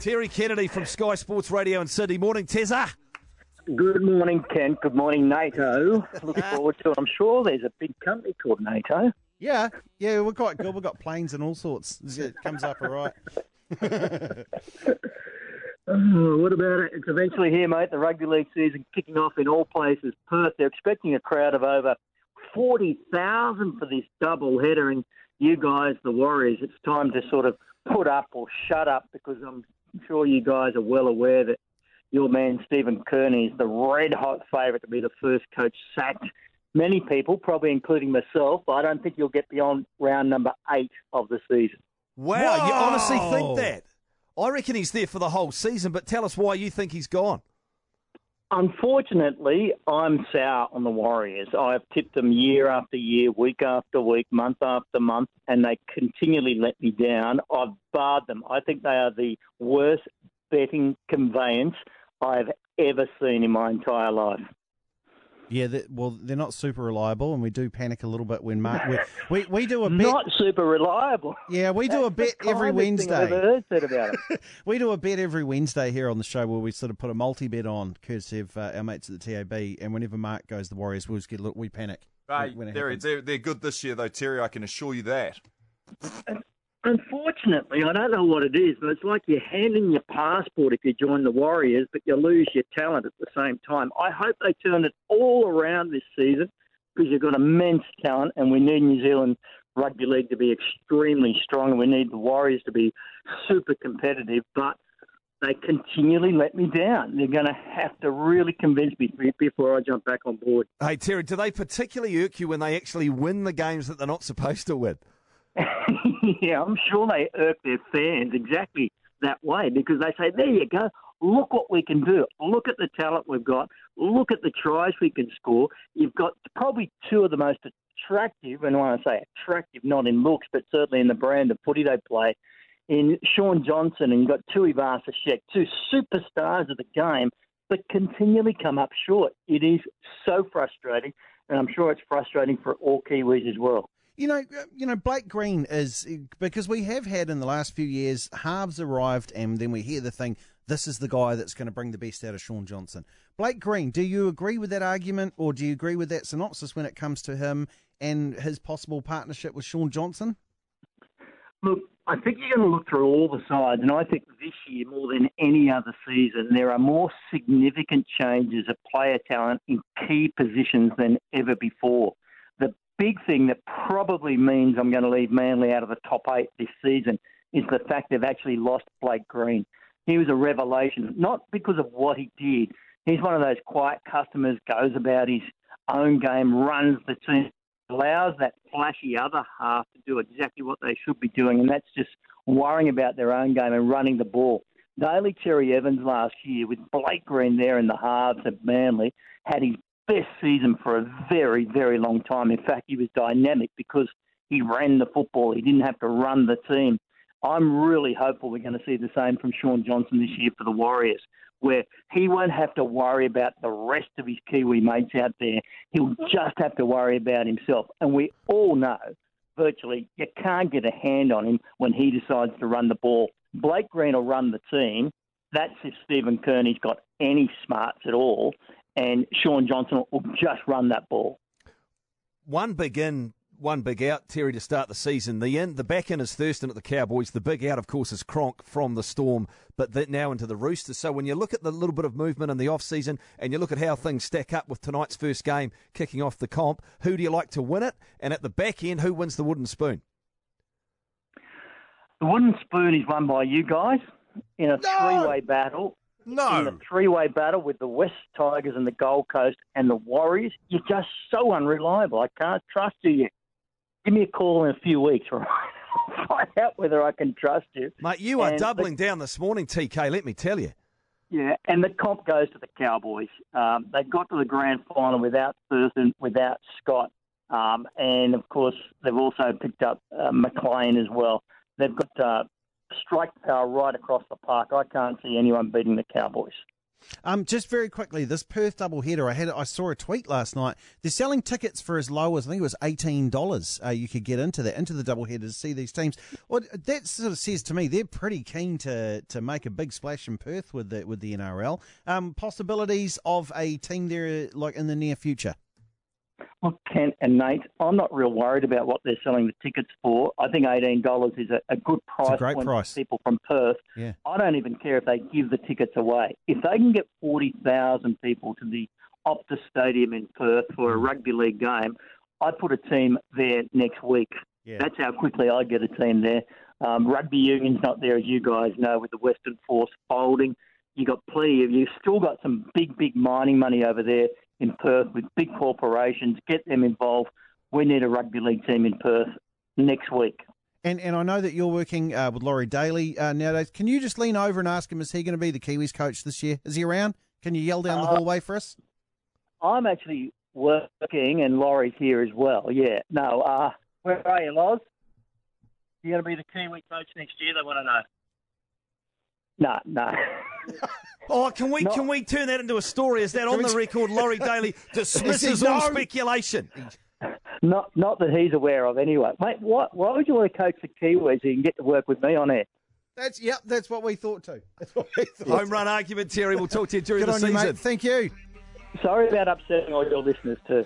Terry Kennedy from Sky Sports Radio in Sydney. Morning, Tezza. Good morning, Ken. Good morning, NATO. Looking forward to it. I'm sure there's a big company called NATO. Yeah, yeah, we're quite good. We've got planes and all sorts. It comes up all right. Oh, what about it? It's eventually here, mate. The rugby league season kicking off in all places. Perth, they're expecting a crowd of over 40,000 for this double header. And you guys, the Warriors, it's time to sort of put up or shut up because I'm sure you guys are well aware that your man Stephen Kearney is the red hot favourite to be the first coach sacked. Many people, probably including myself, I don't think you'll get beyond round number eight of the season. Wow, you honestly think that? I reckon he's there for the whole season, but tell us why you think he's gone. Unfortunately, I'm sour on the Warriors. I've tipped them year after year, week after week, month after month, and they continually let me down. I've barred them. I think they are the worst betting conveyance I've ever seen in my entire life. Yeah, they, well, they're not super reliable, and we do panic a little bit when Mark. We, we, we do a bet. Not super reliable. Yeah, we do a bet the every kindest thing I've Wednesday. ever heard said about it. We do a bet every Wednesday here on the show where we sort of put a multi bet on, courtesy of uh, our mates at the TAB. And whenever Mark goes the Warriors, we just get a little, we panic. Hey, when it they're, happens. they're, they're good this year, though, Terry. I can assure you that. Unfortunately, I don't know what it is, but it's like you're handing your passport if you join the Warriors, but you lose your talent at the same time. I hope they turn it all around this season because you've got immense talent, and we need New Zealand rugby league to be extremely strong, and we need the Warriors to be super competitive. But they continually let me down. They're going to have to really convince me before I jump back on board. Hey, Terry, do they particularly irk you when they actually win the games that they're not supposed to win? yeah, I'm sure they irk their fans exactly that way because they say, there you go, look what we can do. Look at the talent we've got. Look at the tries we can score. You've got probably two of the most attractive, and when I say attractive, not in looks, but certainly in the brand of footy they play, in Shaun Johnson and got Tuivasa-Sheck, two superstars of the game, but continually come up short. It is so frustrating, and I'm sure it's frustrating for all Kiwis as well. You know, uh, you know, Blake Green is because we have had in the last few years halves arrived, and then we hear the thing. This is the guy that's going to bring the best out of Shaun Johnson. Blake Green, do you agree with that argument, or do you agree with that synopsis when it comes to him and his possible partnership with Shaun Johnson? Look, I think you're going to look through all the sides, and I think this year, more than any other season, there are more significant changes of player talent in key positions than ever before. Big thing that probably means I'm going to leave Manly out of the top eight this season is the fact they've actually lost Blake Green. He was a revelation, not because of what he did. He's one of those quiet customers, goes about his own game, runs the team, allows that flashy other half to do exactly what they should be doing, and that's just worrying about their own game and running the ball. Daly Cherry Evans last year, with Blake Green there in the halves at Manly, had his best season for a very, very long time. In fact, he was dynamic because he ran the football. He didn't have to run the team. I'm really hopeful we're going to see the same from Shaun Johnson this year for the Warriors, where he won't have to worry about the rest of his Kiwi mates out there. He'll just have to worry about himself. And we all know, virtually, you can't get a hand on him when he decides to run the ball. Blake Green will run the team. That's if Stephen Kearney's got any smarts at all. And Shaun Johnson will just run that ball. One big in, one big out, Terry, to start the season. The in, the back in is Thurston at the Cowboys. The big out, of course, is Cronk from the Storm, but that now into the Roosters. So when you look at the little bit of movement in the off season and you look at how things stack up with tonight's first game kicking off the comp, who do you like to win it? And at the back end, who wins the wooden spoon? The wooden spoon is won by you guys in a three-way battle. In No. a three-way battle with the West Tigers and the Gold Coast and the Warriors, you're just so unreliable. I can't trust you yet. Give me a call in a few weeks, all right? I'll find out whether I can trust you. Mate, you are And the- doubling down this morning, TK, let me tell you. Yeah, and the comp goes to the Cowboys. Um, they got to the grand final without Thurston, without Scott, um, and of course they've also picked up uh, McLean as well. They've got uh, strike power right across the park. I can't see anyone beating the Cowboys. Um, just very quickly, this Perth doubleheader, I had I saw a tweet last night. They're selling tickets for as low as I think it was eighteen dollars. Uh, you could get into that into the doubleheader to see these teams. Well, that sort of says to me they're pretty keen to to make a big splash in Perth with the with the NRL. Um, possibilities of a team there like in the near future. Look, Kent and Nate, I'm not real worried about what they're selling the tickets for. I think $18 is a, a good price a great price. for people from Perth. Yeah. I don't even care if they give the tickets away. If they can get 40,000 people to the Optus Stadium in Perth for a Mm. rugby league game, I'd put a team there next week. Yeah. That's how quickly I get a team there. Um, rugby union's not there, as you guys know, with the Western Force folding. You got plenty of. You've still got some big, big mining money over there in Perth with big corporations. Get them involved. We need a rugby league team in Perth next week. And and I know that you're working uh, with Laurie Daley uh, nowadays. Can you just lean over and ask him? Is he going to be the Kiwis coach this year? Is he around? Can you yell down the Uh, hallway for us? I'm actually working, and Laurie's here as well. Yeah. No. Uh, where are you, Loz? You're going to be the Kiwi coach next year? They want to know. No, no. Oh, can we No. can we turn that into a story? Is that on the record? Laurie Daley dismisses all No. speculation. not not that he's aware of anyway. Mate, why, why would you want to coach the Kiwis so you can get to work with me on air? That's yep. That's what we thought too. That's what we thought. Home run argument, Terry. We'll talk to you during Good the on you, season. mate. Thank you. Sorry about upsetting all your listeners too.